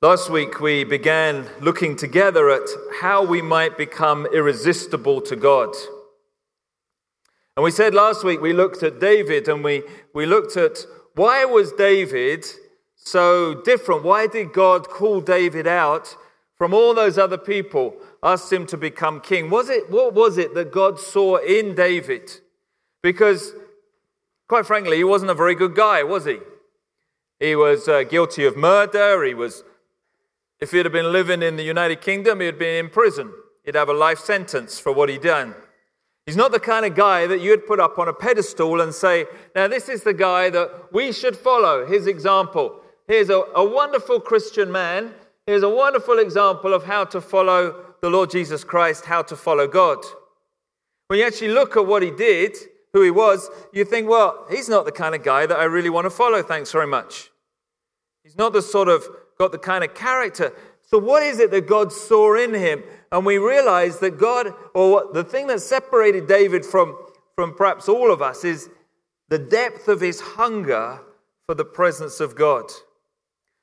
Last week, we began looking together at how we might become irresistible to God. And we said last week we looked at David and we, we looked at why was David so different? Why did God call David out from all those other people, asked him to become king? Was it, what was it that God saw in David? Because, quite frankly, he wasn't a very good guy, was he? He was uh, guilty of murder. He was if he'd have been living in the United Kingdom, he'd been in prison. He'd have a life sentence for what he'd done. He's not the kind of guy that you'd put up on a pedestal and say, now this is the guy that we should follow, his example. Here's a, a wonderful Christian man. Here's a wonderful example of how to follow the Lord Jesus Christ, how to follow God. When you actually look at what he did, who he was, you think, well, he's not the kind of guy that I really want to follow, thanks very much. He's not the sort of got the kind of character. So, what is it that God saw in him? And we realize that God, or what, the thing that separated David from, from perhaps all of us, is the depth of his hunger for the presence of God.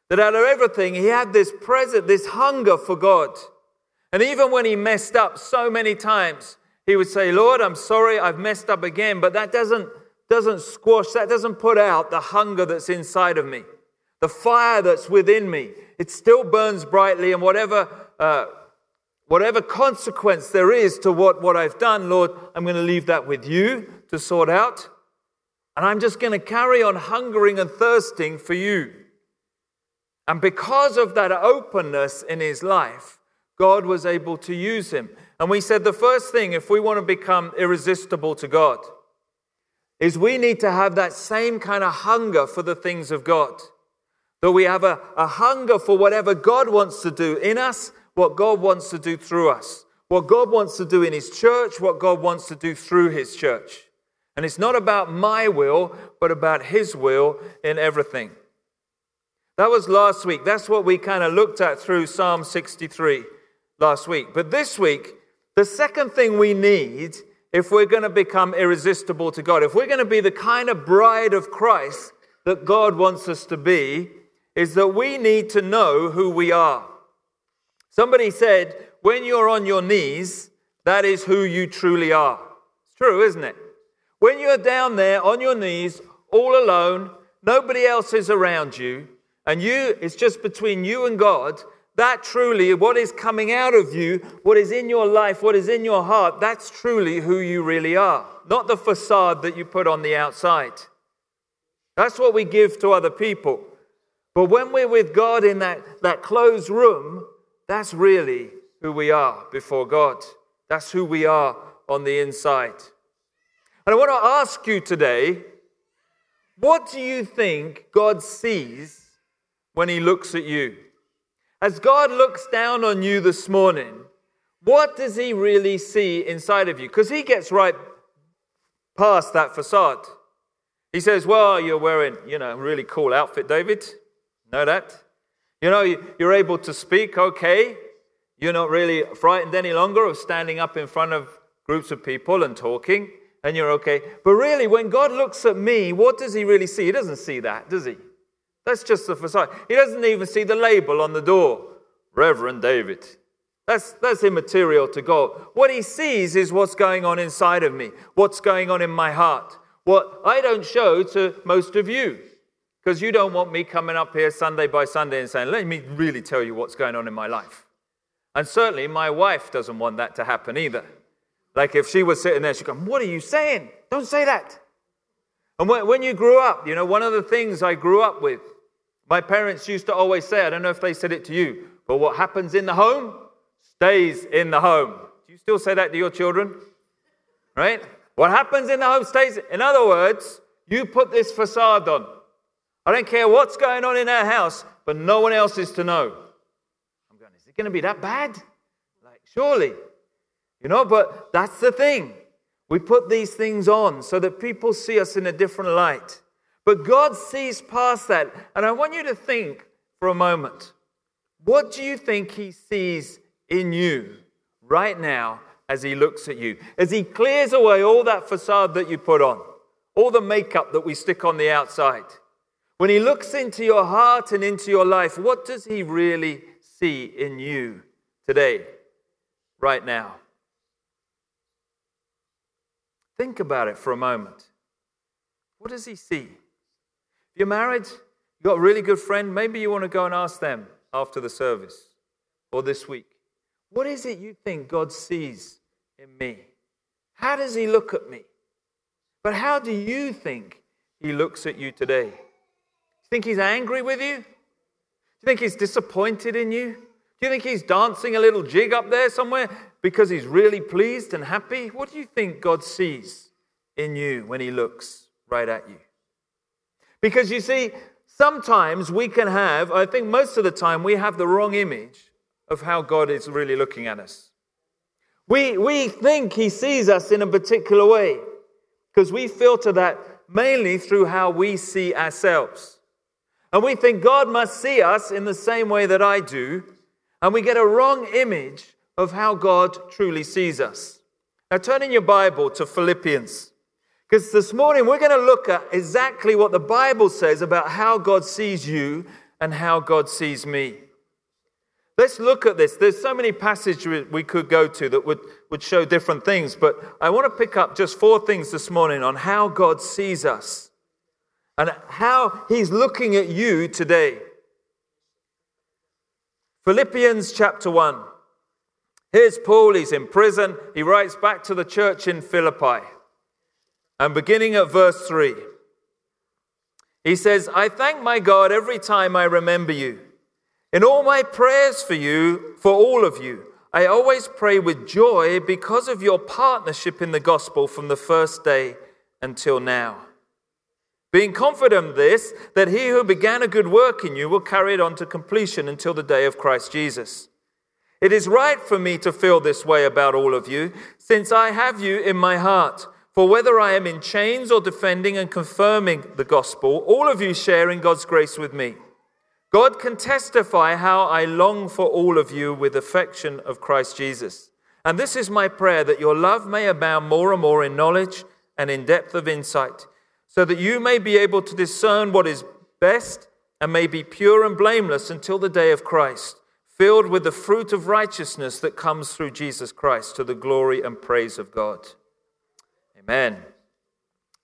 That out of everything, he had this present, this hunger for God. And even when he messed up so many times, he would say, Lord, I'm sorry, I've messed up again. But that doesn't, doesn't squash, that doesn't put out the hunger that's inside of me the fire that's within me, it still burns brightly, and whatever, uh, whatever consequence there is to what, what I've done, Lord, I'm going to leave that with you to sort out. And I'm just going to carry on hungering and thirsting for you. And because of that openness in his life, God was able to use him. And we said the first thing, if we want to become irresistible to God, is we need to have that same kind of hunger for the things of God. That we have a, a hunger for whatever God wants to do in us, what God wants to do through us, what God wants to do in His church, what God wants to do through His church. And it's not about my will, but about His will in everything. That was last week. That's what we kind of looked at through Psalm 63 last week. But this week, the second thing we need if we're going to become irresistible to God, if we're going to be the kind of bride of Christ that God wants us to be, is that we need to know who we are. Somebody said, when you're on your knees, that is who you truly are. It's true, isn't it? When you're down there on your knees, all alone, nobody else is around you, and you, it's just between you and God, that truly, what is coming out of you, what is in your life, what is in your heart, that's truly who you really are, not the facade that you put on the outside. That's what we give to other people. But when we're with God in that, that closed room, that's really who we are before God. That's who we are on the inside. And I want to ask you today what do you think God sees when He looks at you? As God looks down on you this morning, what does He really see inside of you? Because He gets right past that facade. He says, Well, you're wearing, you know, a really cool outfit, David. Know that? You know, you're able to speak, okay. You're not really frightened any longer of standing up in front of groups of people and talking, and you're okay. But really, when God looks at me, what does He really see? He doesn't see that, does He? That's just the facade. He doesn't even see the label on the door Reverend David. That's, that's immaterial to God. What He sees is what's going on inside of me, what's going on in my heart, what I don't show to most of you. Because you don't want me coming up here Sunday by Sunday and saying, let me really tell you what's going on in my life. And certainly my wife doesn't want that to happen either. Like if she was sitting there, she'd go, What are you saying? Don't say that. And when, you grew up, you know, one of the things I grew up with, my parents used to always say, I don't know if they said it to you, but what happens in the home stays in the home. Do you still say that to your children? Right? What happens in the home stays. In other words, you put this facade on. I don't care what's going on in our house, but no one else is to know. I'm going, is it going to be that bad? Like, surely. You know, but that's the thing. We put these things on so that people see us in a different light. But God sees past that. And I want you to think for a moment what do you think He sees in you right now as He looks at you? As He clears away all that facade that you put on, all the makeup that we stick on the outside. When He looks into your heart and into your life, what does He really see in you today, right now? Think about it for a moment. What does He see? If you're married, you've got a really good friend, maybe you want to go and ask them after the service or this week. What is it you think God sees in me? How does He look at me? But how do you think He looks at you today? Do you think He's angry with you? Do you think He's disappointed in you? Do you think He's dancing a little jig up there somewhere because He's really pleased and happy? What do you think God sees in you when He looks right at you? Because you see, sometimes we can have, I think most of the time, we have the wrong image of how God is really looking at us. We, we think He sees us in a particular way because we filter that mainly through how we see ourselves. And we think God must see us in the same way that I do, and we get a wrong image of how God truly sees us. Now, turn in your Bible to Philippians, because this morning we're going to look at exactly what the Bible says about how God sees you and how God sees me. Let's look at this. There's so many passages we could go to that would, would show different things, but I want to pick up just four things this morning on how God sees us and how He's looking at you today. Philippians chapter 1. Here's Paul, he's in prison. He writes back to the church in Philippi. And beginning at verse 3, he says, I thank my God every time I remember you. In all my prayers for you, for all of you, I always pray with joy because of your partnership in the gospel from the first day until now. Being confident of this, that he who began a good work in you will carry it on to completion until the day of Christ Jesus. It is right for me to feel this way about all of you, since I have you in my heart. For whether I am in chains or defending and confirming the gospel, all of you share in God's grace with me. God can testify how I long for all of you with affection of Christ Jesus. And this is my prayer that your love may abound more and more in knowledge and in depth of insight, so that you may be able to discern what is best and may be pure and blameless until the day of Christ, filled with the fruit of righteousness that comes through Jesus Christ to the glory and praise of God. Amen.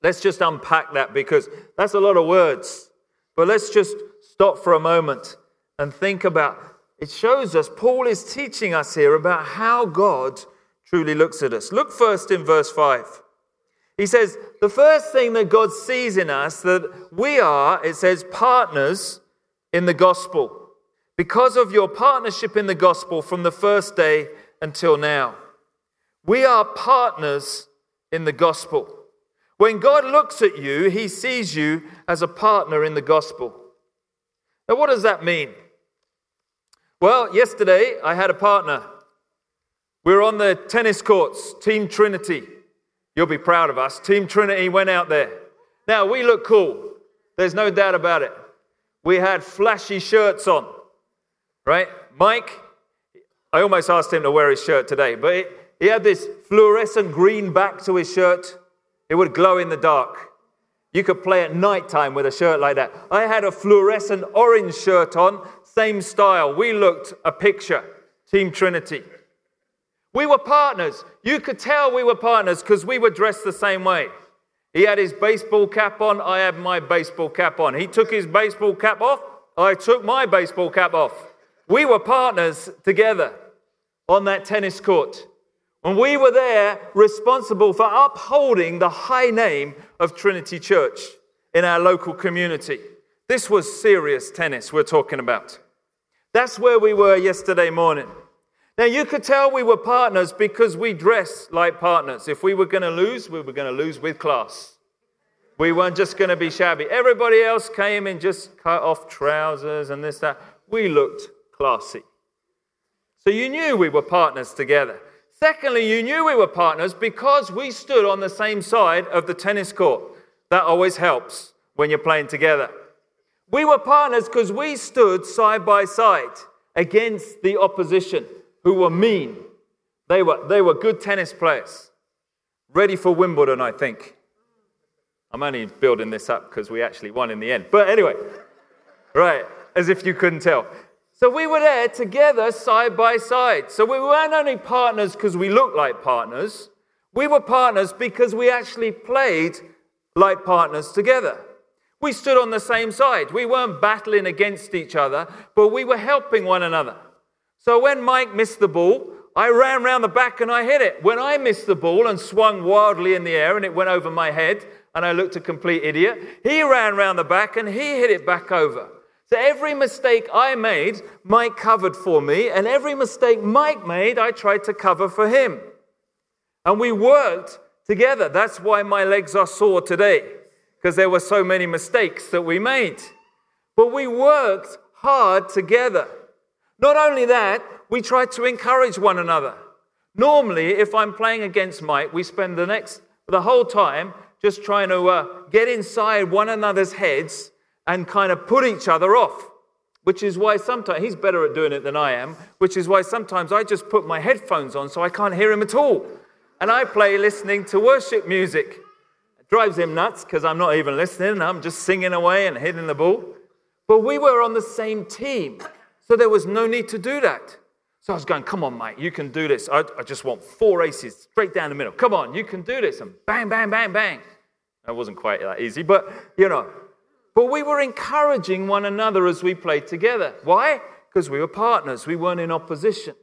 Let's just unpack that because that's a lot of words. But let's just stop for a moment and think about it shows us Paul is teaching us here about how God truly looks at us. Look first in verse 5. He says, The first thing that God sees in us that we are, it says, partners in the gospel. Because of your partnership in the gospel from the first day until now. We are partners in the gospel. When God looks at you, he sees you as a partner in the gospel. Now, what does that mean? Well, yesterday I had a partner. We were on the tennis courts, Team Trinity. You'll be proud of us. Team Trinity went out there. Now, we look cool. There's no doubt about it. We had flashy shirts on, right? Mike, I almost asked him to wear his shirt today, but he had this fluorescent green back to his shirt. It would glow in the dark. You could play at night time with a shirt like that. I had a fluorescent orange shirt on, same style. We looked a picture. Team Trinity. We were partners. You could tell we were partners because we were dressed the same way. He had his baseball cap on, I had my baseball cap on. He took his baseball cap off, I took my baseball cap off. We were partners together on that tennis court. And we were there responsible for upholding the high name of Trinity Church in our local community. This was serious tennis we're talking about. That's where we were yesterday morning. Now, you could tell we were partners because we dressed like partners. If we were going to lose, we were going to lose with class. We weren't just going to be shabby. Everybody else came in just cut off trousers and this, that. We looked classy. So you knew we were partners together. Secondly, you knew we were partners because we stood on the same side of the tennis court. That always helps when you're playing together. We were partners because we stood side by side against the opposition who were mean. They were, they were good tennis players, ready for Wimbledon, I think. I'm only building this up because we actually won in the end. But anyway, right, as if you couldn't tell. So we were there together side by side. So we weren't only partners because we looked like partners, we were partners because we actually played like partners together. We stood on the same side. We weren't battling against each other, but we were helping one another. So when Mike missed the ball, I ran round the back and I hit it. When I missed the ball and swung wildly in the air and it went over my head and I looked a complete idiot, he ran round the back and he hit it back over. So every mistake I made, Mike covered for me, and every mistake Mike made, I tried to cover for him. And we worked together. That's why my legs are sore today, because there were so many mistakes that we made. But we worked hard together. Not only that, we try to encourage one another. Normally, if I'm playing against Mike, we spend the next, the whole time just trying to uh, get inside one another's heads and kind of put each other off. Which is why sometimes he's better at doing it than I am, which is why sometimes I just put my headphones on so I can't hear him at all. And I play listening to worship music. It drives him nuts because I'm not even listening, I'm just singing away and hitting the ball. But we were on the same team. So there was no need to do that. So I was going, come on, mate, you can do this. I, I just want four aces straight down the middle. Come on, you can do this. And bang, bang, bang, bang. That wasn't quite that easy, but you know. But we were encouraging one another as we played together. Why? Because we were partners, we weren't in opposition.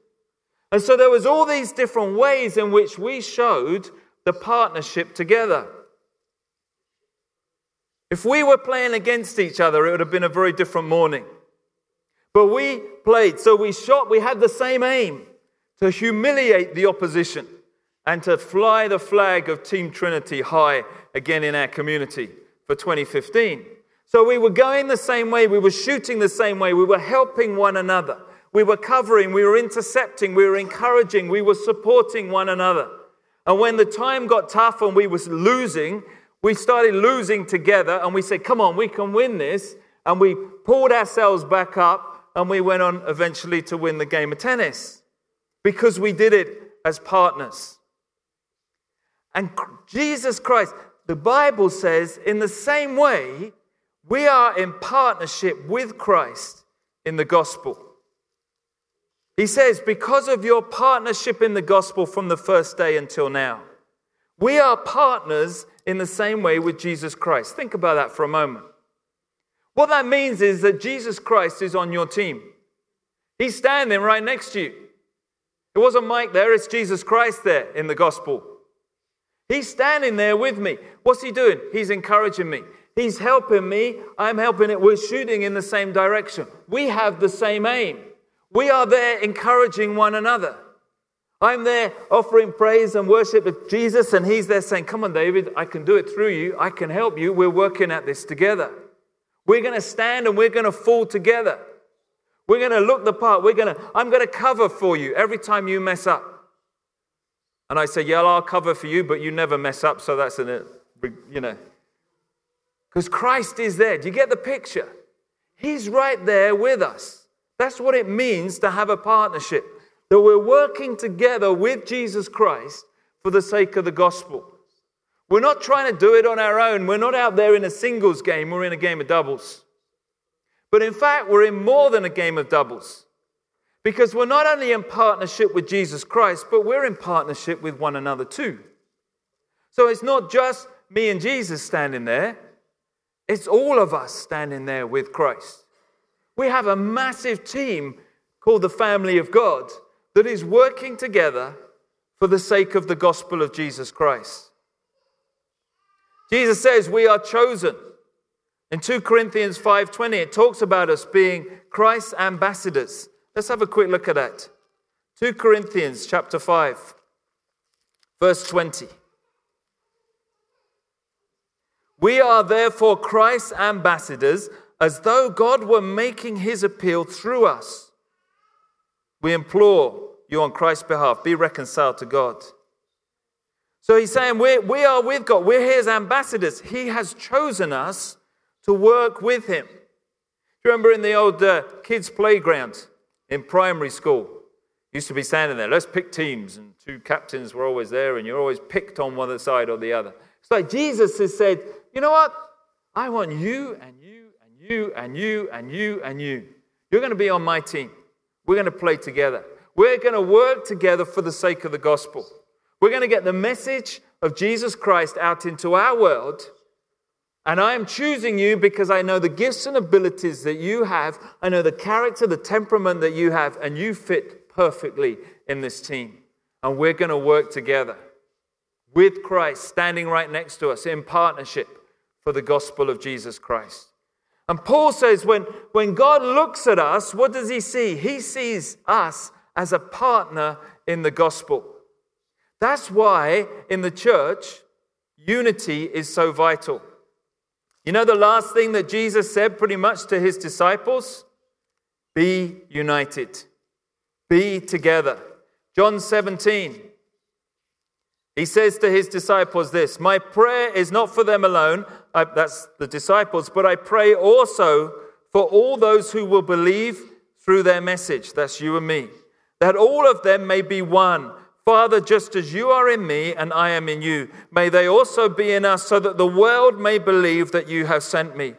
And so there was all these different ways in which we showed the partnership together. If we were playing against each other, it would have been a very different morning. But we played, so we shot, we had the same aim to humiliate the opposition and to fly the flag of Team Trinity high again in our community for 2015. So we were going the same way, we were shooting the same way, we were helping one another. We were covering, we were intercepting, we were encouraging, we were supporting one another. And when the time got tough and we was losing, we started losing together and we said, "Come on, we can win this." And we pulled ourselves back up and we went on eventually to win the game of tennis because we did it as partners. And Jesus Christ, the Bible says, in the same way, we are in partnership with Christ in the gospel. He says, because of your partnership in the gospel from the first day until now, we are partners in the same way with Jesus Christ. Think about that for a moment. What that means is that Jesus Christ is on your team. He's standing right next to you. It wasn't Mike there, it's Jesus Christ there in the gospel. He's standing there with me. What's he doing? He's encouraging me. He's helping me. I'm helping it. We're shooting in the same direction. We have the same aim. We are there encouraging one another. I'm there offering praise and worship of Jesus, and he's there saying, Come on, David, I can do it through you. I can help you. We're working at this together. We're going to stand and we're going to fall together. We're going to look the part. We're going to, I'm going to cover for you every time you mess up. And I say, Yeah, I'll cover for you, but you never mess up. So that's an, you know. Because Christ is there. Do you get the picture? He's right there with us. That's what it means to have a partnership. That we're working together with Jesus Christ for the sake of the gospel. We're not trying to do it on our own. We're not out there in a singles game, we're in a game of doubles. But in fact, we're in more than a game of doubles. Because we're not only in partnership with Jesus Christ, but we're in partnership with one another too. So it's not just me and Jesus standing there, it's all of us standing there with Christ. We have a massive team called the family of God that is working together for the sake of the gospel of Jesus Christ. Jesus says we are chosen. In 2 Corinthians 5:20 it talks about us being Christ's ambassadors. Let's have a quick look at that. 2 Corinthians chapter 5 verse 20. We are therefore Christ's ambassadors as though God were making his appeal through us. We implore you on Christ's behalf be reconciled to God. So he's saying we we are with God. We're his ambassadors. He has chosen us to work with him. Do you remember in the old uh, kids' playground in primary school? Used to be standing there, let's pick teams, and two captains were always there, and you're always picked on one side or the other. It's like Jesus has said, you know what? I want you and you and you and you and you and you. You're going to be on my team. We're going to play together. We're going to work together for the sake of the gospel. We're going to get the message of Jesus Christ out into our world. And I am choosing you because I know the gifts and abilities that you have. I know the character, the temperament that you have, and you fit perfectly in this team. And we're going to work together with Christ standing right next to us in partnership for the gospel of Jesus Christ. And Paul says when, when God looks at us, what does he see? He sees us as a partner in the gospel. That's why in the church, unity is so vital. You know the last thing that Jesus said pretty much to his disciples? Be united, be together. John 17, he says to his disciples this My prayer is not for them alone, I, that's the disciples, but I pray also for all those who will believe through their message. That's you and me. That all of them may be one. Father, just as you are in me and I am in you, may they also be in us, so that the world may believe that you have sent me.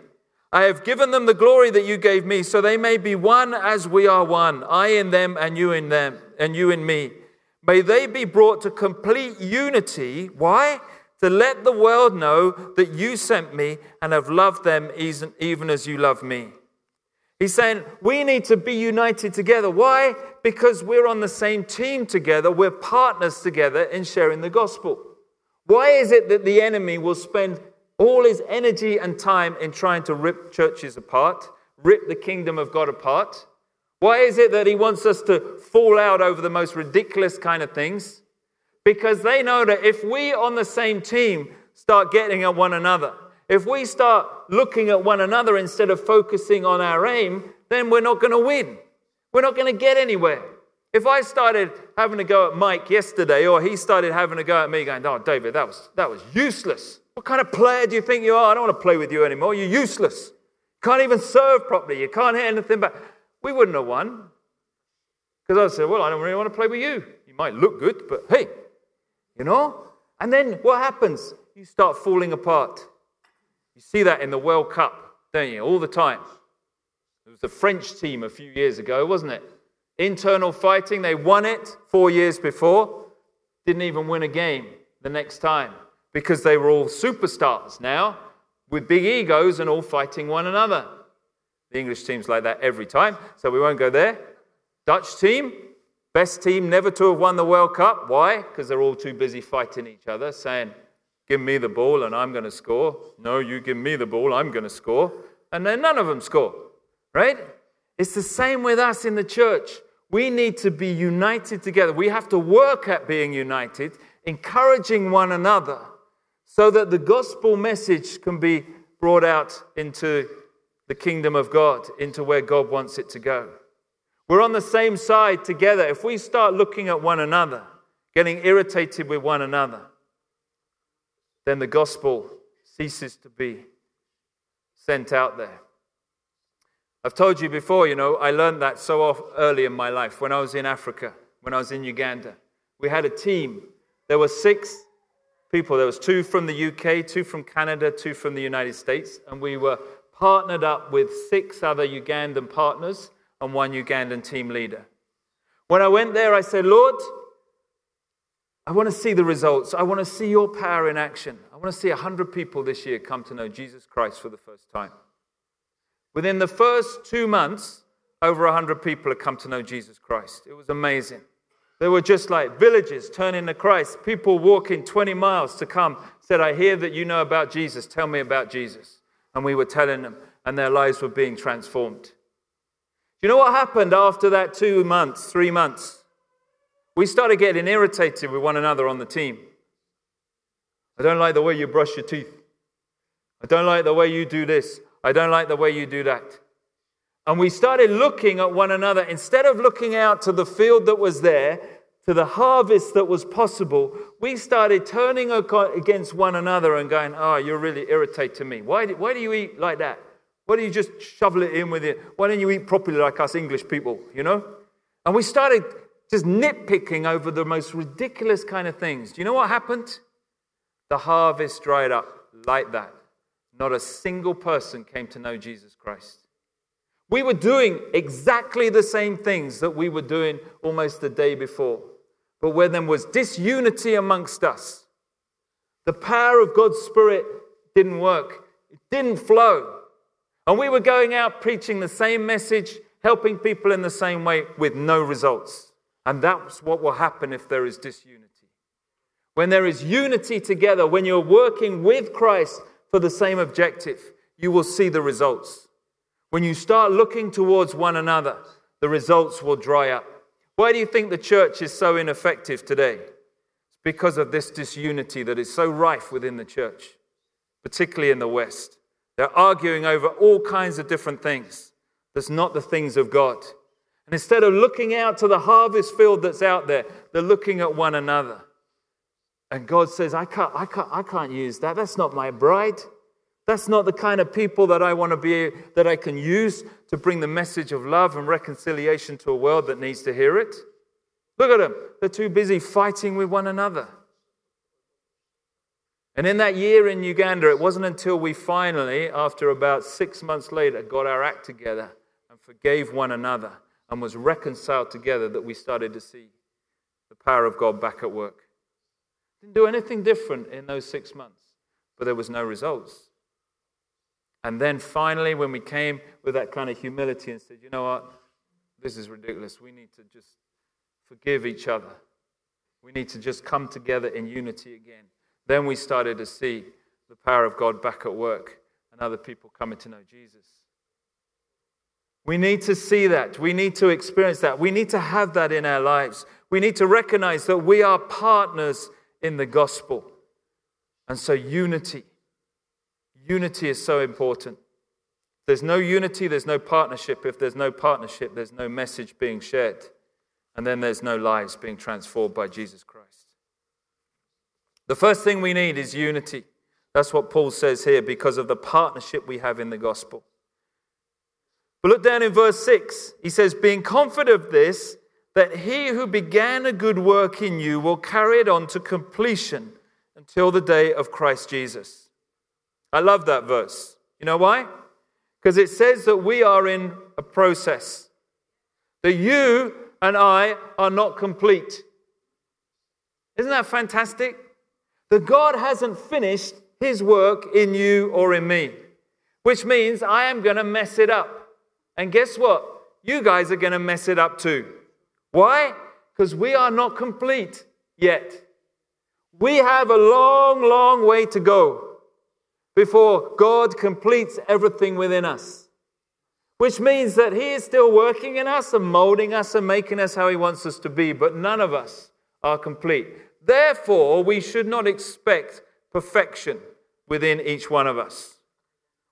I have given them the glory that you gave me, so they may be one as we are one, I in them and you in them, and you in me May they be brought to complete unity. Why? To let the world know that you sent me and have loved them even as you love me. He's saying we need to be united together. Why? Because we're on the same team together, we're partners together in sharing the gospel. Why is it that the enemy will spend all his energy and time in trying to rip churches apart, rip the kingdom of God apart? Why is it that he wants us to fall out over the most ridiculous kind of things? Because they know that if we on the same team start getting at one another, if we start looking at one another instead of focusing on our aim, then we're not going to win. We're not going to get anywhere. If I started having to go at Mike yesterday, or he started having to go at me, going, Oh, David, that was, that was useless. What kind of player do you think you are? I don't want to play with you anymore. You're useless. Can't even serve properly. You can't hit anything back we wouldn't have won. Because I said, Well, I don't really want to play with you. You might look good, but hey, you know? And then what happens? You start falling apart. You see that in the World Cup, don't you? All the time. Was the French team a few years ago, wasn't it? Internal fighting, they won it four years before, didn't even win a game the next time because they were all superstars now with big egos and all fighting one another. The English team's like that every time, so we won't go there. Dutch team, best team never to have won the World Cup. Why? Because they're all too busy fighting each other, saying, Give me the ball and I'm going to score. No, you give me the ball, I'm going to score. And then none of them score, right? It's the same with us in the church. We need to be united together. We have to work at being united, encouraging one another so that the gospel message can be brought out into the kingdom of God into where God wants it to go. We're on the same side together. If we start looking at one another, getting irritated with one another, then the gospel ceases to be sent out there. I've told you before, you know, I learned that so early in my life when I was in Africa, when I was in Uganda. We had a team. There were six people. There was two from the UK, two from Canada, two from the United States, and we were partnered up with six other Ugandan partners and one Ugandan team leader. When I went there, I said, Lord, I want to see the results. I want to see your power in action. I want to see 100 people this year come to know Jesus Christ for the first time. Within the first two months, over 100 people had come to know Jesus Christ. It was amazing. They were just like villages turning to Christ. People walking 20 miles to come said, I hear that you know about Jesus. Tell me about Jesus and we were telling them, and their lives were being transformed. Do you know what happened after that two months, three months? We started getting irritated with one another on the team. I don't like the way you brush your teeth. I don't like the way you do this. I don't like the way you do that. And we started looking at one another. Instead of looking out to the field that was there, to the harvest that was possible, we started turning against one another and going, Oh, you're really irritating me. Why do, why do you eat like that? Why don't you just shovel it in with it? Why don't you eat properly like us English people, you know? And we started just nitpicking over the most ridiculous kind of things. Do you know what happened? The harvest dried up like that. Not a single person came to know Jesus Christ. We were doing exactly the same things that we were doing almost the day before. But where there was disunity amongst us, the power of God's Spirit didn't work, it didn't flow. And we were going out preaching the same message, helping people in the same way with no results. And that's what will happen if there is disunity. When there is unity together, when you're working with Christ for the same objective, you will see the results. When you start looking towards one another, the results will dry up. Why do you think the church is so ineffective today? It's because of this disunity that is so rife within the church, particularly in the West. They're arguing over all kinds of different things. That's not the things of God. And instead of looking out to the harvest field that's out there, they're looking at one another. And God says, I can't, I can't, I can't use that. That's not my bride. That's not the kind of people that I want to be, that I can use to bring the message of love and reconciliation to a world that needs to hear it. Look at them. They're too busy fighting with one another. And in that year in Uganda, it wasn't until we finally, after about six months later, got our act together and forgave one another and was reconciled together that we started to see the power of God back at work. Didn't do anything different in those six months, but there was no results. And then finally, when we came with that kind of humility and said, you know what, this is ridiculous. We need to just forgive each other. We need to just come together in unity again. Then we started to see the power of God back at work and other people coming to know Jesus. We need to see that. We need to experience that. We need to have that in our lives. We need to recognize that we are partners in the gospel. And so, unity Unity is so important. There's no unity, there's no partnership. If there's no partnership, there's no message being shared. And then there's no lives being transformed by Jesus Christ. The first thing we need is unity. That's what Paul says here because of the partnership we have in the gospel. But look down in verse 6. He says, Being confident of this, that he who began a good work in you will carry it on to completion until the day of Christ Jesus. I love that verse. You know why? Because it says that we are in a process, that you and I are not complete. Isn't that fantastic? That God hasn't finished his work in you or in me, which means I am going to mess it up. And guess what? You guys are going to mess it up too. Why? Because we are not complete yet. We have a long, long way to go before God completes everything within us. Which means that He is still working in us and molding us and making us how He wants us to be, but none of us are complete. Therefore, we should not expect perfection within each one of us.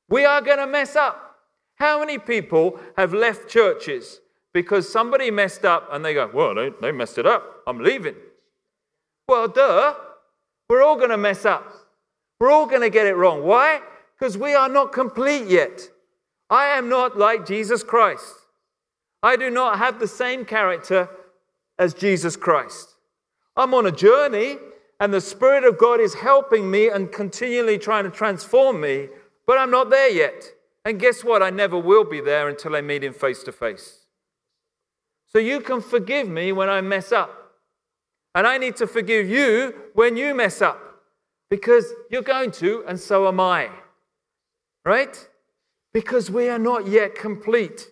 We are going to mess up. How many people have left churches because somebody messed up and they go, Well, they, they messed it up. I'm leaving. Well, duh. We're all going to mess up. We're all going to get it wrong. Why? Because we are not complete yet. I am not like Jesus Christ. I do not have the same character as Jesus Christ. I'm on a journey, and the Spirit of God is helping me and continually trying to transform me, but I'm not there yet. And guess what? I never will be there until I meet Him face to face. So you can forgive me when I mess up. And I need to forgive you when you mess up because you're going to, and so am I. Right? Because we are not yet complete.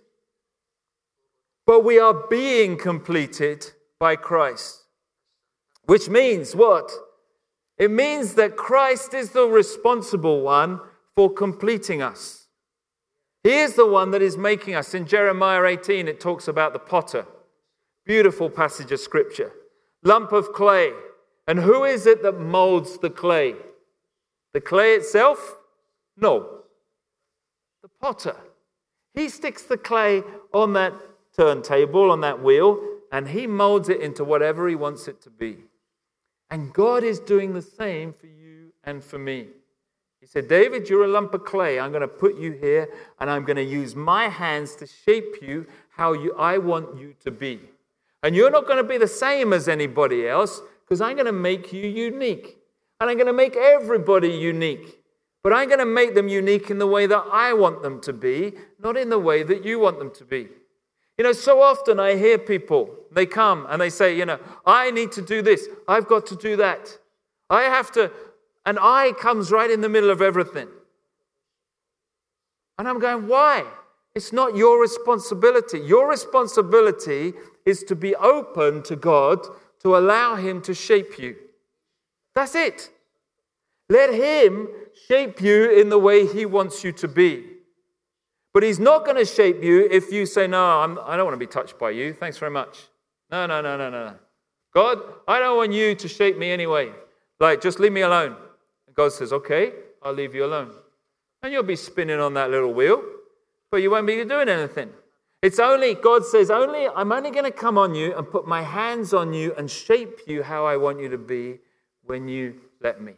But we are being completed by Christ. Which means what? It means that Christ is the responsible one for completing us. He is the one that is making us. In Jeremiah 18, it talks about the potter. Beautiful passage of scripture. Lump of clay and who is it that molds the clay? The clay itself? No. The potter. He sticks the clay on that turntable, on that wheel, and he molds it into whatever he wants it to be. And God is doing the same for you and for me. He said, David, you're a lump of clay. I'm going to put you here, and I'm going to use my hands to shape you how you, I want you to be. And you're not going to be the same as anybody else because I'm going to make you unique. And I'm going to make everybody unique. but I'm going to make them unique in the way that I want them to be, not in the way that you want them to be. You know, so often I hear people, they come and they say, you know, I need to do this, I've got to do that. I have to, and I comes right in the middle of everything. And I'm going, why? It's not your responsibility. Your responsibility is to be open to God to allow Him to shape you. That's it. Let Him shape you in the way He wants you to be. But He's not going to shape you if you say, No, I'm, I do not want to be touched by you. Thanks very much. No, no, no, no, no. God, I don't want you to shape me anyway. Like, just leave me alone. God says, Okay, I'll leave you alone. And you'll be spinning on that little wheel, but you won't be doing anything. It's only, God says, only, I'm only going to come on you and put my hands on you and shape you how I want you to be when you let me.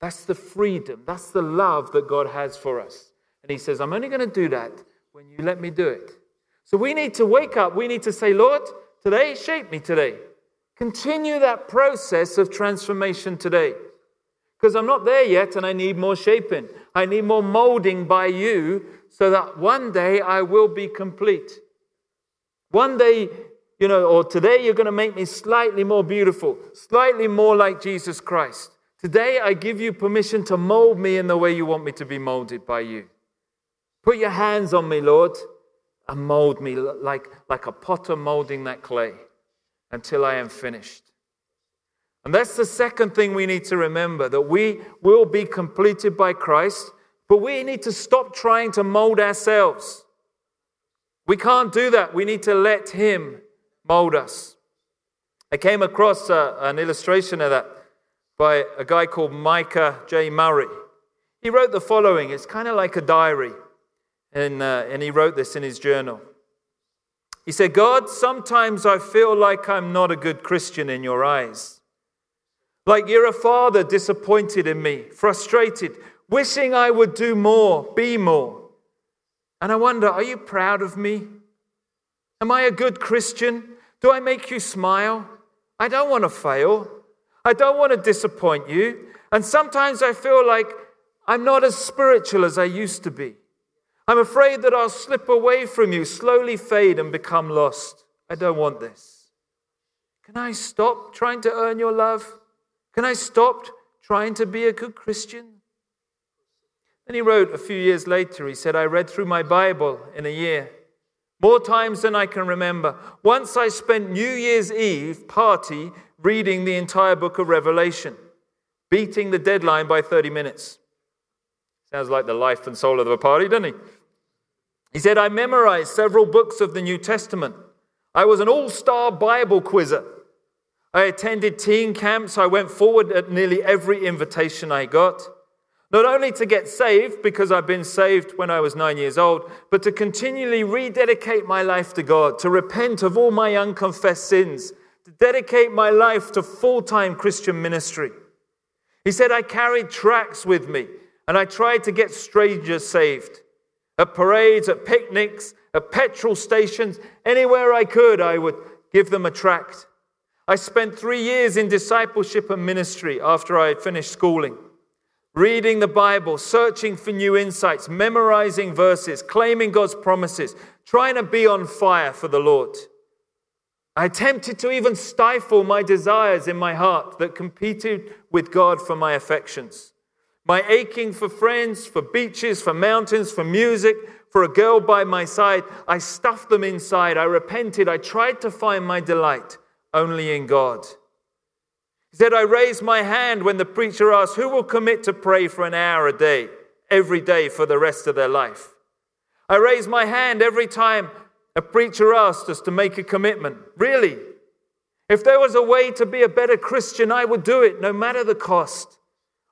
That's the freedom, that's the love that God has for us. And He says, I'm only going to do that when you let me do it. So we need to wake up. We need to say, Lord, today, shape me today. Continue that process of transformation today. Because I'm not there yet and I need more shaping. I need more molding by you so that one day I will be complete. One day, you know, or today you're going to make me slightly more beautiful, slightly more like Jesus Christ. Today, I give you permission to mold me in the way you want me to be molded by you. Put your hands on me, Lord, and mold me like, like a potter molding that clay until I am finished. And that's the second thing we need to remember that we will be completed by Christ, but we need to stop trying to mold ourselves. We can't do that. We need to let Him mold us. I came across uh, an illustration of that by a guy called Micah J. Murray. He wrote the following it's kind of like a diary, and, uh, and he wrote this in his journal. He said, God, sometimes I feel like I'm not a good Christian in your eyes. Like you're a father disappointed in me, frustrated, wishing I would do more, be more. And I wonder, are you proud of me? Am I a good Christian? Do I make you smile? I don't want to fail. I don't want to disappoint you. And sometimes I feel like I'm not as spiritual as I used to be. I'm afraid that I'll slip away from you, slowly fade, and become lost. I don't want this. Can I stop trying to earn your love? Can I stop trying to be a good Christian? Then he wrote a few years later, he said, I read through my Bible in a year, more times than I can remember. Once I spent New Year's Eve party reading the entire book of Revelation, beating the deadline by 30 minutes. Sounds like the life and soul of the party, doesn't he? He said, I memorized several books of the New Testament. I was an all star Bible quizzer. I attended teen camps. I went forward at nearly every invitation I got. Not only to get saved, because I've been saved when I was nine years old, but to continually rededicate my life to God, to repent of all my unconfessed sins, to dedicate my life to full time Christian ministry. He said, I carried tracts with me and I tried to get strangers saved. At parades, at picnics, at petrol stations, anywhere I could, I would give them a tract. I spent three years in discipleship and ministry after I had finished schooling, reading the Bible, searching for new insights, memorizing verses, claiming God's promises, trying to be on fire for the Lord. I attempted to even stifle my desires in my heart that competed with God for my affections. My aching for friends, for beaches, for mountains, for music, for a girl by my side, I stuffed them inside. I repented. I tried to find my delight only in God. He said, I raised my hand when the preacher asked, Who will commit to pray for an hour a day, every day for the rest of their life? I raised my hand every time a preacher asked us to make a commitment. Really? If there was a way to be a better Christian, I would do it, no matter the cost.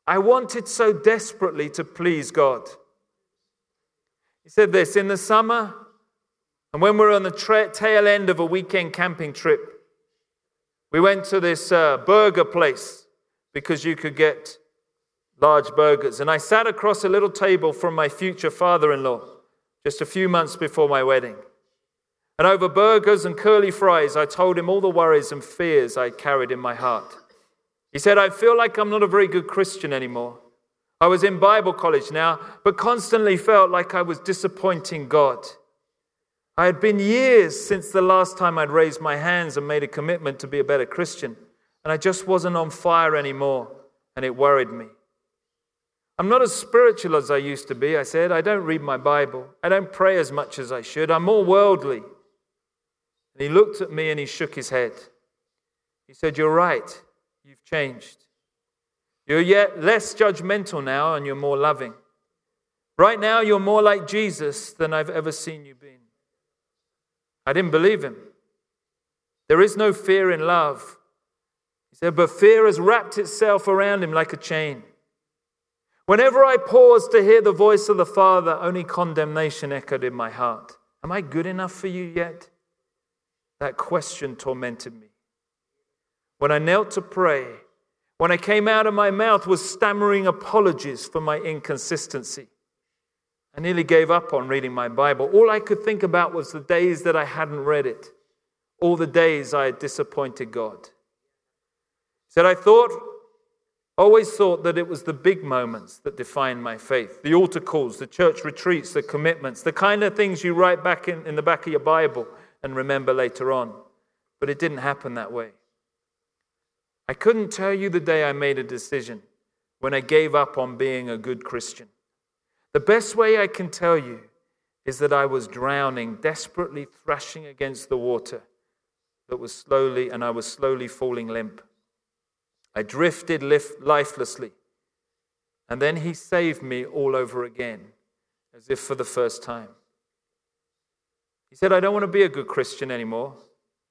I wanted so desperately to please God. He said this in the summer, and when we we're on the tra- tail end of a weekend camping trip, we went to this uh, burger place because you could get large burgers. And I sat across a little table from my future father in law just a few months before my wedding. And over burgers and curly fries, I told him all the worries and fears I carried in my heart. He said, I feel like I'm not a very good Christian anymore. I was in Bible college now, but constantly felt like I was disappointing God. I had been years since the last time I'd raised my hands and made a commitment to be a better Christian, and I just wasn't on fire anymore, and it worried me. I'm not as spiritual as I used to be, I said. I don't read my Bible. I don't pray as much as I should. I'm more worldly. And he looked at me and he shook his head. He said, You're right. You've changed. You're yet less judgmental now and you're more loving. Right now, you're more like Jesus than I've ever seen you be. I didn't believe him. There is no fear in love. He said, but fear has wrapped itself around him like a chain. Whenever I paused to hear the voice of the Father, only condemnation echoed in my heart. Am I good enough for you yet? That question tormented me. When I knelt to pray, when I came out of my mouth was stammering apologies for my inconsistency. I nearly gave up on reading my Bible. All I could think about was the days that I hadn't read it, all the days I had disappointed God. Said, I thought, always thought that it was the big moments that defined my faith the altar calls, the church retreats, the commitments, the kind of things you write back in, in the back of your Bible and remember later on. But it didn't happen that way. I couldn't tell you the day I made a decision when I gave up on being a good Christian. The best way I can tell you is that I was drowning, desperately thrashing against the water that was slowly, and I was slowly falling limp. I drifted lifelessly. And then he saved me all over again, as if for the first time. He said, I don't want to be a good Christian anymore.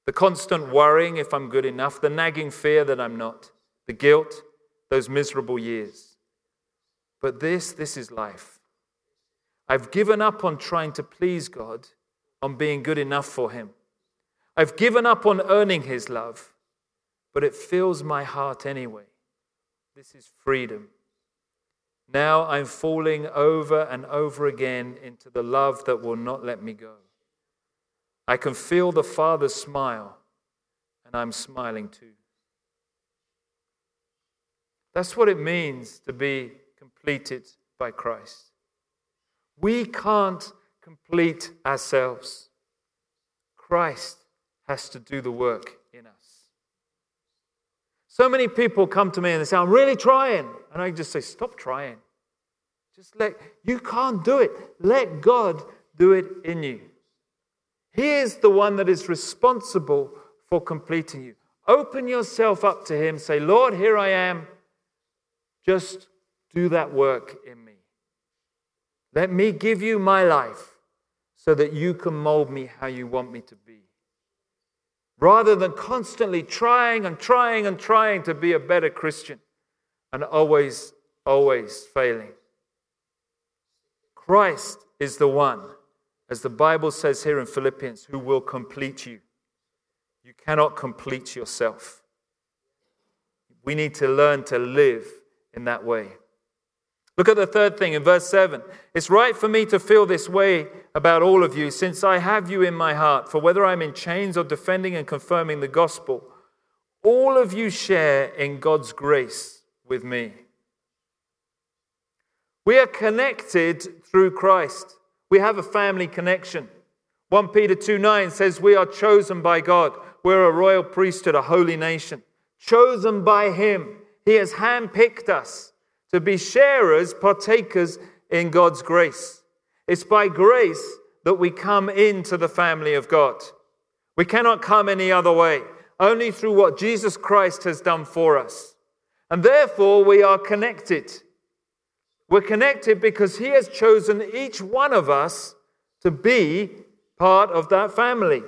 The constant worrying if I'm good enough, the nagging fear that I'm not, the guilt, those miserable years. But this, this is life. I've given up on trying to please God, on being good enough for Him. I've given up on earning His love, but it fills my heart anyway. This is freedom. Now I'm falling over and over again into the love that will not let me go. I can feel the Father's smile, and I'm smiling too. That's what it means to be completed by Christ. We can't complete ourselves. Christ has to do the work in us. So many people come to me and they say, I'm really trying. And I just say, Stop trying. Just let, you can't do it. Let God do it in you. He is the one that is responsible for completing you. Open yourself up to Him. Say, Lord, here I am. Just do that work in me. Let me give you my life so that you can mold me how you want me to be. Rather than constantly trying and trying and trying to be a better Christian and always, always failing. Christ is the one, as the Bible says here in Philippians, who will complete you. You cannot complete yourself. We need to learn to live in that way. Look at the third thing in verse 7. It's right for me to feel this way about all of you, since I have you in my heart. For whether I'm in chains or defending and confirming the gospel, all of you share in God's grace with me. We are connected through Christ. We have a family connection. 1 Peter 2 9 says, We are chosen by God. We're a royal priesthood, a holy nation. Chosen by Him. He has handpicked us to be sharers, partakers in God's grace. It's by grace that we come into the family of God. We cannot come any other way, only through what Jesus Christ has done for us. And therefore, we are connected. We're connected because He has chosen each one of us to be part of that family.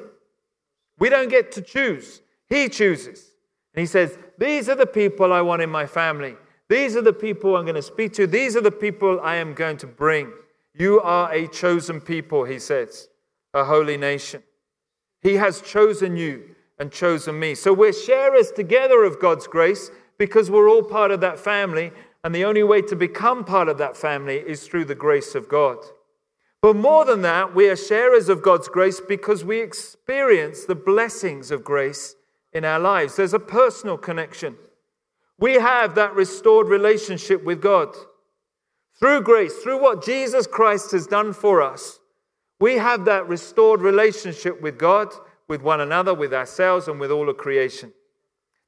We don't get to choose, He chooses. And He says, These are the people I want in my family. These are the people I'm going to speak to. These are the people I am going to bring. You are a chosen people, he says, a holy nation. He has chosen you and chosen me. So we're sharers together of God's grace because we're all part of that family. And the only way to become part of that family is through the grace of God. But more than that, we are sharers of God's grace because we experience the blessings of grace in our lives. There's a personal connection. We have that restored relationship with God. Through grace, through what Jesus Christ has done for us, we have that restored relationship with God, with one another, with ourselves, and with all of creation.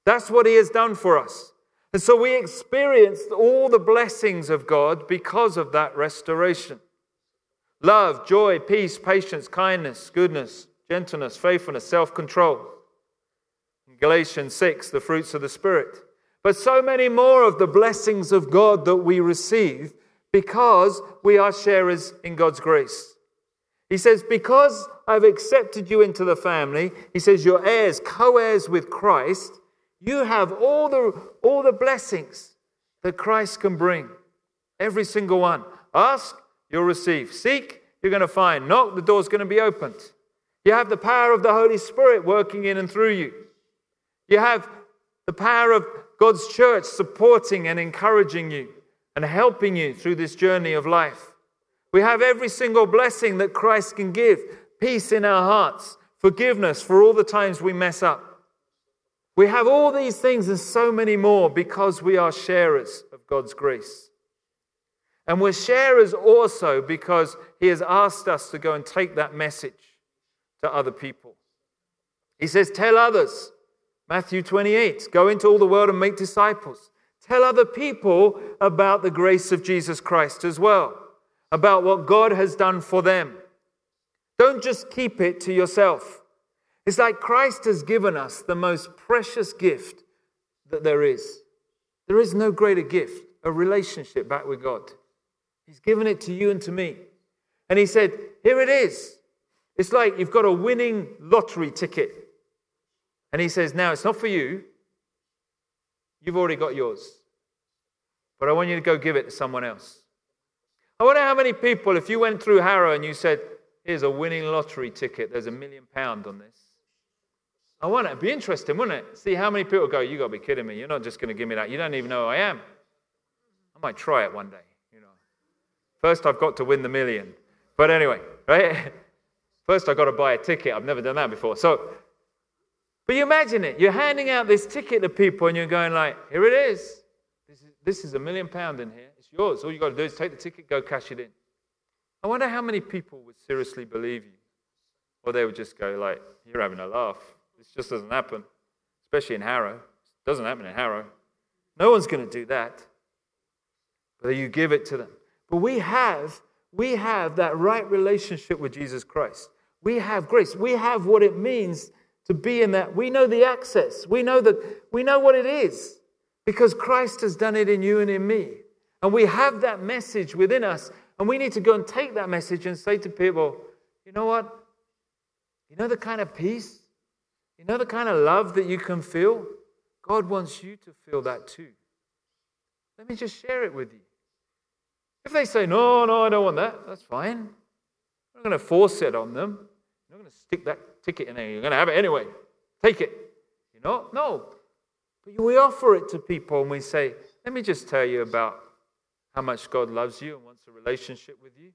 That's what He has done for us. And so we experienced all the blessings of God because of that restoration love, joy, peace, patience, kindness, goodness, gentleness, faithfulness, self control. Galatians 6, the fruits of the Spirit. But so many more of the blessings of God that we receive because we are sharers in God's grace. He says, Because I've accepted you into the family, he says, You're heirs, co heirs with Christ. You have all the, all the blessings that Christ can bring. Every single one. Ask, you'll receive. Seek, you're going to find. Knock, the door's going to be opened. You have the power of the Holy Spirit working in and through you. You have the power of God's church supporting and encouraging you and helping you through this journey of life. We have every single blessing that Christ can give peace in our hearts, forgiveness for all the times we mess up. We have all these things and so many more because we are sharers of God's grace. And we're sharers also because He has asked us to go and take that message to other people. He says, Tell others. Matthew 28 Go into all the world and make disciples. Tell other people about the grace of Jesus Christ as well, about what God has done for them. Don't just keep it to yourself. It's like Christ has given us the most precious gift that there is. There is no greater gift, a relationship back with God. He's given it to you and to me. And He said, Here it is. It's like you've got a winning lottery ticket. And He says, Now it's not for you. You've already got yours. But I want you to go give it to someone else. I wonder how many people, if you went through Harrow and you said, Here's a winning lottery ticket, there's a million pound on this. I wonder, it. It'd be interesting, wouldn't it? See how many people go, You got to be kidding me. You're not just going to give me that. You don't even know who I am. I might try it one day, you know. First, I've got to win the million. But anyway, right? First, I've got to buy a ticket. I've never done that before. So, but you imagine it. You're handing out this ticket to people and you're going like, Here it is. This is, this is a million pound in here. It's yours. All you got to do is take the ticket, go cash it in. I wonder how many people would seriously believe you. Or they would just go like, You're having a laugh. This just doesn't happen, especially in Harrow. It doesn't happen in Harrow. No one's going to do that. But you give it to them. But we have, we have that right relationship with Jesus Christ. We have grace. We have what it means to be in that. We know the access. We know that we know what it is because Christ has done it in you and in me. And we have that message within us. And we need to go and take that message and say to people, you know what? You know the kind of peace you know the kind of love that you can feel? God wants you to feel that too. Let me just share it with you. If they say, no, no, I don't want that, that's fine. I'm not going to force it on them. I'm not going to stick that ticket in there. You're going to have it anyway. Take it. You know? No. But we offer it to people and we say, let me just tell you about how much God loves you and wants a relationship with you.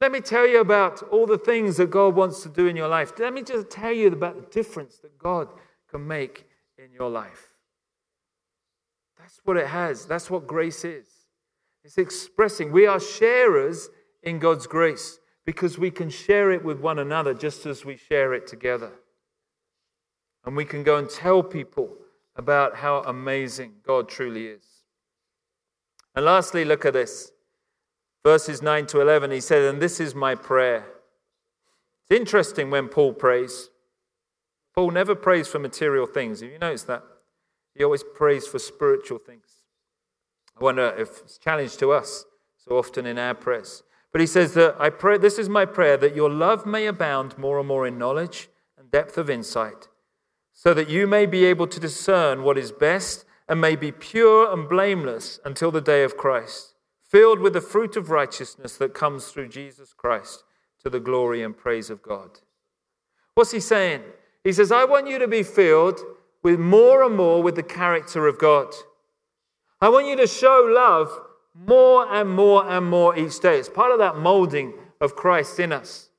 Let me tell you about all the things that God wants to do in your life. Let me just tell you about the difference that God can make in your life. That's what it has. That's what grace is. It's expressing we are sharers in God's grace because we can share it with one another just as we share it together. And we can go and tell people about how amazing God truly is. And lastly, look at this verses 9 to 11, he said, And this is my prayer. It's interesting when Paul prays. Paul never prays for material things. Have you noticed that? He always prays for spiritual things. I wonder if it's challenged to us so often in our prayers. But he says that I pray, this is my prayer, that your love may abound more and more in knowledge and depth of insight, so that you may be able to discern what is best and may be pure and blameless until the day of Christ filled with the fruit of righteousness that comes through Jesus Christ to the glory and praise of God. What's he saying? He says, I want you to be filled with more and more with the character of God. I want you to show love more and more and more each day. It's part of that molding of Christ in us.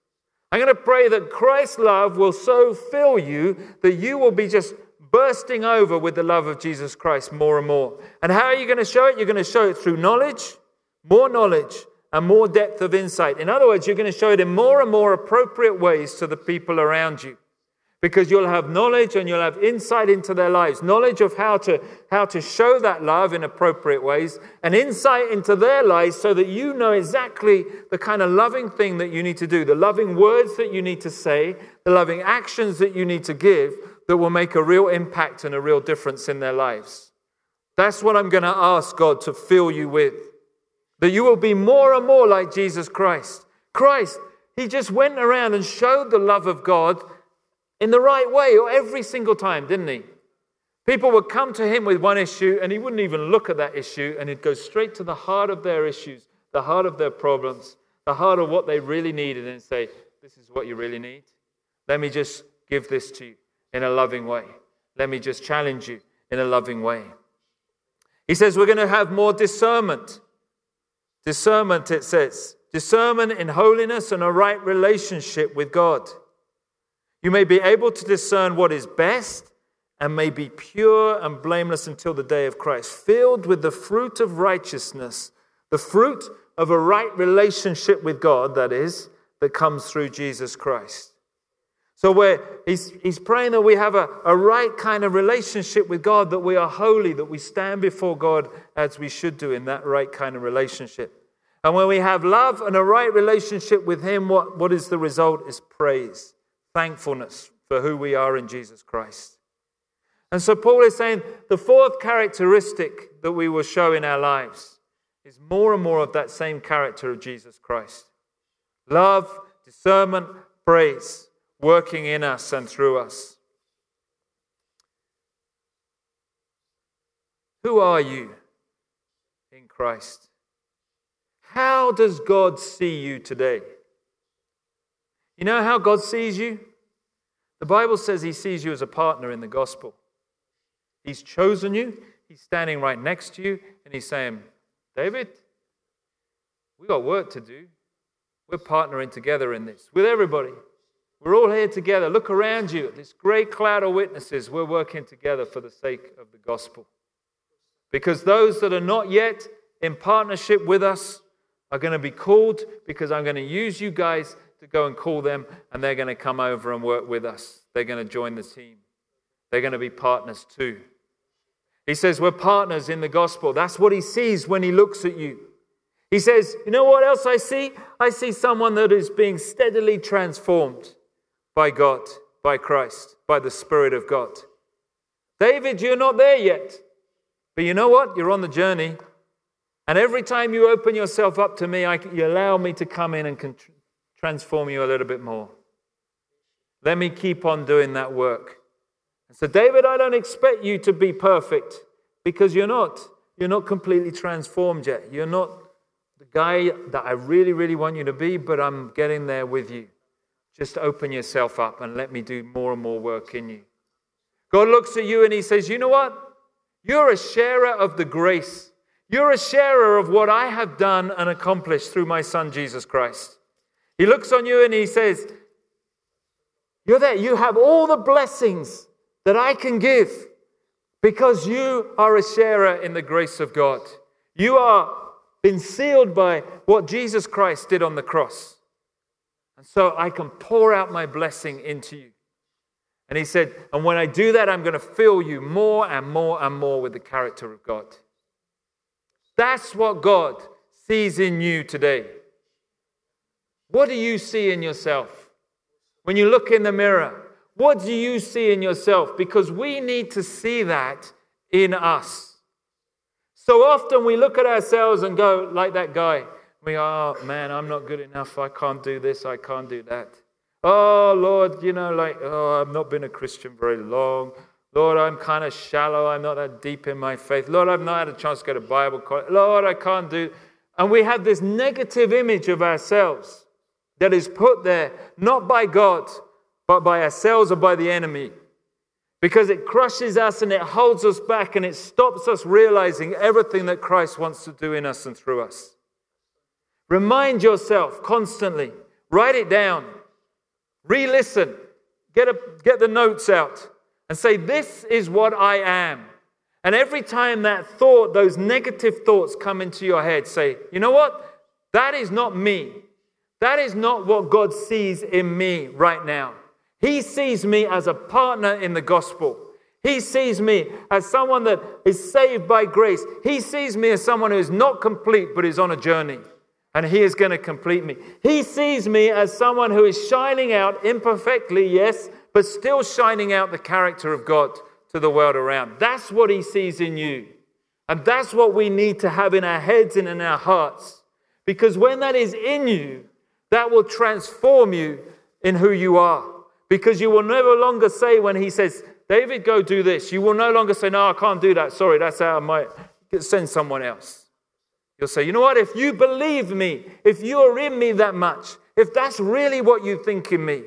I'm going to pray that Christ's love will so fill you that you will be just bursting over with the love of Jesus Christ more and more. And how are you going to show it? You're going to show it through knowledge, more knowledge, and more depth of insight. In other words, you're going to show it in more and more appropriate ways to the people around you because you'll have knowledge and you'll have insight into their lives knowledge of how to how to show that love in appropriate ways and insight into their lives so that you know exactly the kind of loving thing that you need to do the loving words that you need to say the loving actions that you need to give that will make a real impact and a real difference in their lives. That's what i'm going to ask god to fill you with. That you will be more and more like jesus christ. Christ he just went around and showed the love of god in the right way or every single time, didn't he? People would come to him with one issue and he wouldn't even look at that issue and he'd go straight to the heart of their issues, the heart of their problems, the heart of what they really needed and say, This is what you really need. Let me just give this to you in a loving way. Let me just challenge you in a loving way. He says we're going to have more discernment. Discernment, it says. Discernment in holiness and a right relationship with God. You may be able to discern what is best and may be pure and blameless until the day of Christ, filled with the fruit of righteousness, the fruit of a right relationship with God, that is, that comes through Jesus Christ. So where he's, he's praying that we have a, a right kind of relationship with God, that we are holy, that we stand before God as we should do in that right kind of relationship. And when we have love and a right relationship with Him, what, what is the result? Is praise thankfulness for who we are in Jesus Christ. And so Paul is saying the fourth characteristic that we will show in our lives is more and more of that same character of Jesus Christ love, discernment, praise, working in us and through us. Who are you in Christ? How does God see you today? You know how God sees you? The Bible says He sees you as a partner in the gospel. He's chosen you, He's standing right next to you, and He's saying, David, we got work to do. We're partnering together in this with everybody. We're all here together. Look around you at this great cloud of witnesses. We're working together for the sake of the gospel. Because those that are not yet in partnership with us are going to be called because I'm going to use you guys to go and call them, and they're going to come over and work with us. They're going to join the team. They're going to be partners too. He says, We're partners in the gospel. That's what he sees when he looks at you. He says, You know what else I see? I see someone that is being steadily transformed by God, by Christ, by the Spirit of God. David, you're not there yet. But you know what? You're on the journey. And every time you open yourself up to me, I, you allow me to come in and transform you a little bit more. Let me keep on doing that work. so, David, I don't expect you to be perfect because you're not. You're not completely transformed yet. You're not the guy that I really, really want you to be, but I'm getting there with you. Just open yourself up and let me do more and more work in you. God looks at you and he says, You know what? You're a sharer of the grace. You're a sharer of what I have done and accomplished through my son, Jesus Christ. He looks on you and he says, You're there. You have all the blessings that I can give because you are a sharer in the grace of God. You are been sealed by what Jesus Christ did on the cross. And so I can pour out my blessing into you. And he said, And when I do that, I'm going to fill you more and more and more with the character of God. That's what God sees in you today. What do you see in yourself? When you look in the mirror, what do you see in yourself? Because we need to see that in us. So often we look at ourselves and go, like that guy, we are, oh, man, I'm not good enough. I can't do this. I can't do that. Oh, Lord, you know, like, oh, I've not been a Christian very long. Lord, I'm kind of shallow. I'm not that deep in my faith. Lord, I've not had a chance to go to Bible college. Lord, I can't do. And we have this negative image of ourselves that is put there not by God, but by ourselves or by the enemy. Because it crushes us and it holds us back and it stops us realizing everything that Christ wants to do in us and through us. Remind yourself constantly, write it down, re listen, get, get the notes out, and say, This is what I am. And every time that thought, those negative thoughts come into your head, say, you know what? That is not me. That is not what God sees in me right now. He sees me as a partner in the gospel. He sees me as someone that is saved by grace. He sees me as someone who is not complete but is on a journey. And He is going to complete me. He sees me as someone who is shining out imperfectly, yes, but still shining out the character of God to the world around. That's what He sees in you. And that's what we need to have in our heads and in our hearts. Because when that is in you, that will transform you in who you are. Because you will never longer say, when He says, David, go do this. You will no longer say, No, I can't do that. Sorry, that's how I might Send someone else. You'll say, You know what? If you believe me, if you are in me that much, if that's really what you think in me,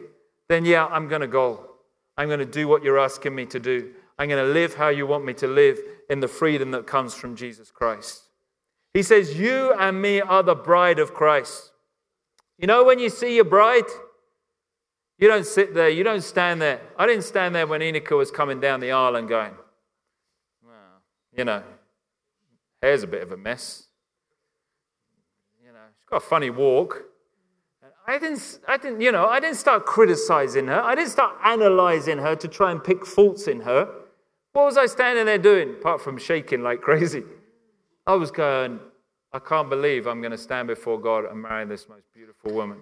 then yeah, I'm going to go. I'm going to do what you're asking me to do. I'm going to live how you want me to live in the freedom that comes from Jesus Christ. He says, You and me are the bride of Christ. You know, when you see your bride, you don't sit there, you don't stand there. I didn't stand there when Enika was coming down the aisle and going, well, you know, hair's a bit of a mess. You know, she's got a funny walk. I didn't, I didn't, you know, I didn't start criticizing her. I didn't start analyzing her to try and pick faults in her. What was I standing there doing apart from shaking like crazy? I was going, I can't believe I'm going to stand before God and marry this most beautiful woman.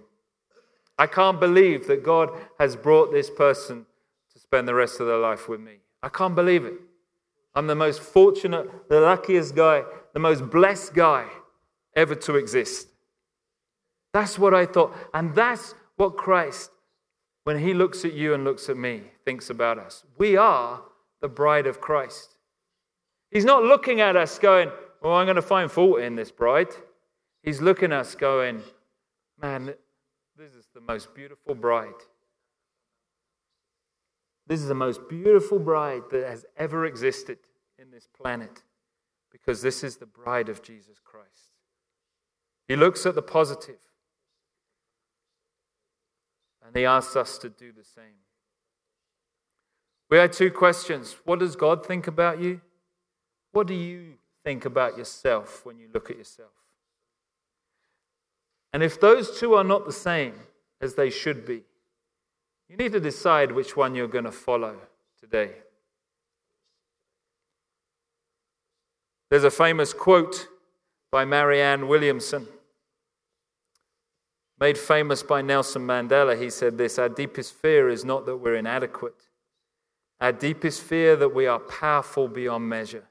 I can't believe that God has brought this person to spend the rest of their life with me. I can't believe it. I'm the most fortunate, the luckiest guy, the most blessed guy ever to exist. That's what I thought. And that's what Christ, when he looks at you and looks at me, thinks about us. We are the bride of Christ. He's not looking at us going, Well, I'm going to find fault in this bride. He's looking at us going, Man, this is the most beautiful bride. This is the most beautiful bride that has ever existed in this planet because this is the bride of Jesus Christ. He looks at the positive and he asks us to do the same. We had two questions. What does God think about you? What do you think about yourself when you look at yourself? And if those two are not the same as they should be, you need to decide which one you're going to follow today. There's a famous quote by Marianne Williamson, made famous by Nelson Mandela. He said this Our deepest fear is not that we're inadequate, our deepest fear that we are powerful beyond measure.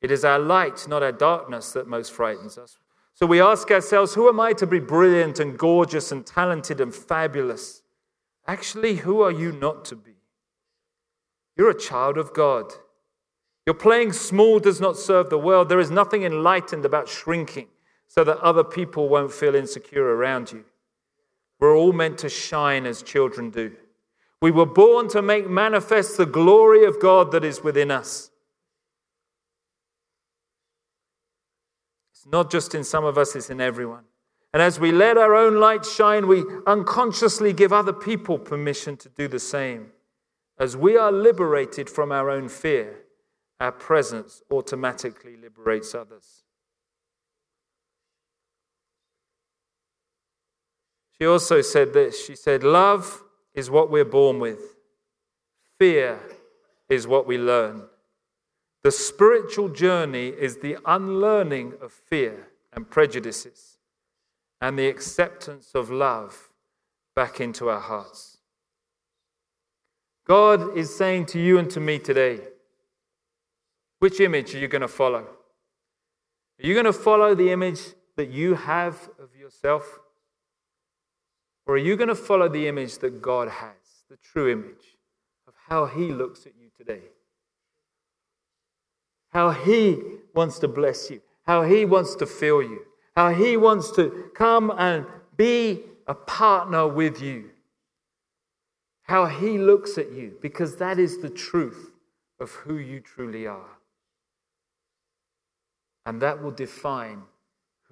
It is our light, not our darkness, that most frightens us. So we ask ourselves, who am I to be brilliant and gorgeous and talented and fabulous? Actually, who are you not to be? You're a child of God. Your playing small does not serve the world. There is nothing enlightened about shrinking so that other people won't feel insecure around you. We're all meant to shine as children do. We were born to make manifest the glory of God that is within us. It's not just in some of us, it's in everyone. And as we let our own light shine, we unconsciously give other people permission to do the same. As we are liberated from our own fear, our presence automatically liberates others. She also said this She said, Love is what we're born with, fear is what we learn. The spiritual journey is the unlearning of fear and prejudices and the acceptance of love back into our hearts. God is saying to you and to me today which image are you going to follow? Are you going to follow the image that you have of yourself? Or are you going to follow the image that God has, the true image of how He looks at you today? How He wants to bless you, how He wants to fill you, how He wants to come and be a partner with you, how He looks at you, because that is the truth of who you truly are. And that will define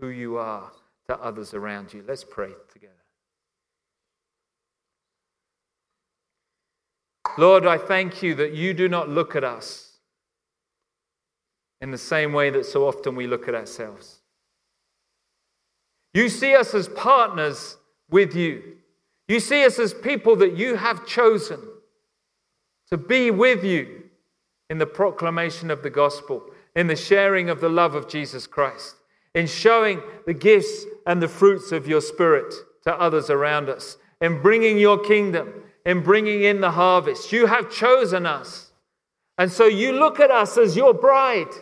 who you are to others around you. Let's pray together. Lord, I thank you that you do not look at us in the same way that so often we look at ourselves. You see us as partners with you. You see us as people that you have chosen to be with you in the proclamation of the gospel, in the sharing of the love of Jesus Christ, in showing the gifts and the fruits of your spirit to others around us, in bringing your kingdom, in bringing in the harvest. You have chosen us. And so you look at us as your bride.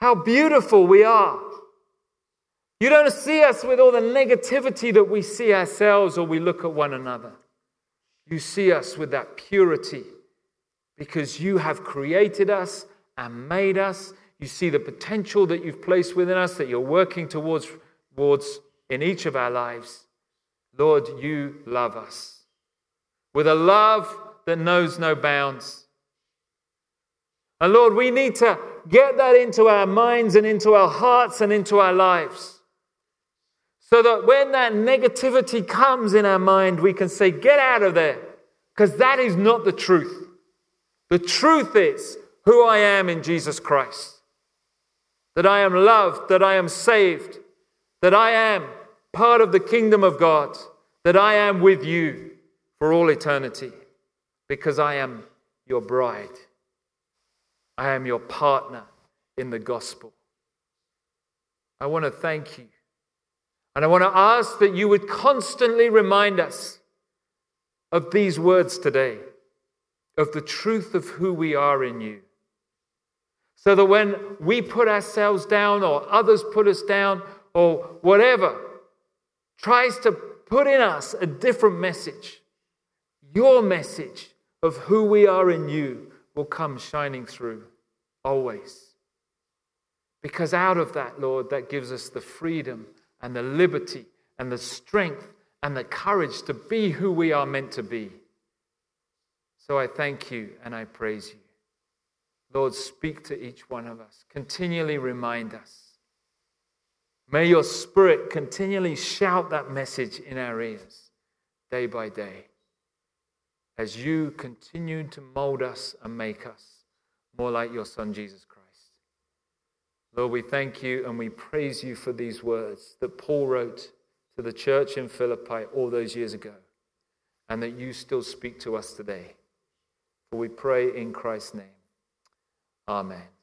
How beautiful we are. You don't see us with all the negativity that we see ourselves or we look at one another. You see us with that purity because you have created us and made us. You see the potential that you've placed within us that you're working towards, towards in each of our lives. Lord, you love us with a love that knows no bounds. And Lord, we need to get that into our minds and into our hearts and into our lives. So that when that negativity comes in our mind, we can say, Get out of there, because that is not the truth. The truth is who I am in Jesus Christ that I am loved, that I am saved, that I am part of the kingdom of God, that I am with you for all eternity, because I am your bride. I am your partner in the gospel. I want to thank you and I want to ask that you would constantly remind us of these words today, of the truth of who we are in you. So that when we put ourselves down, or others put us down, or whatever tries to put in us a different message, your message of who we are in you will come shining through always. Because out of that, Lord, that gives us the freedom and the liberty and the strength and the courage to be who we are meant to be. So I thank you and I praise you. Lord, speak to each one of us. Continually remind us. May your spirit continually shout that message in our ears day by day as you continue to mold us and make us more like your Son, Jesus Christ. Lord, we thank you and we praise you for these words that Paul wrote to the church in Philippi all those years ago, and that you still speak to us today. For we pray in Christ's name. Amen.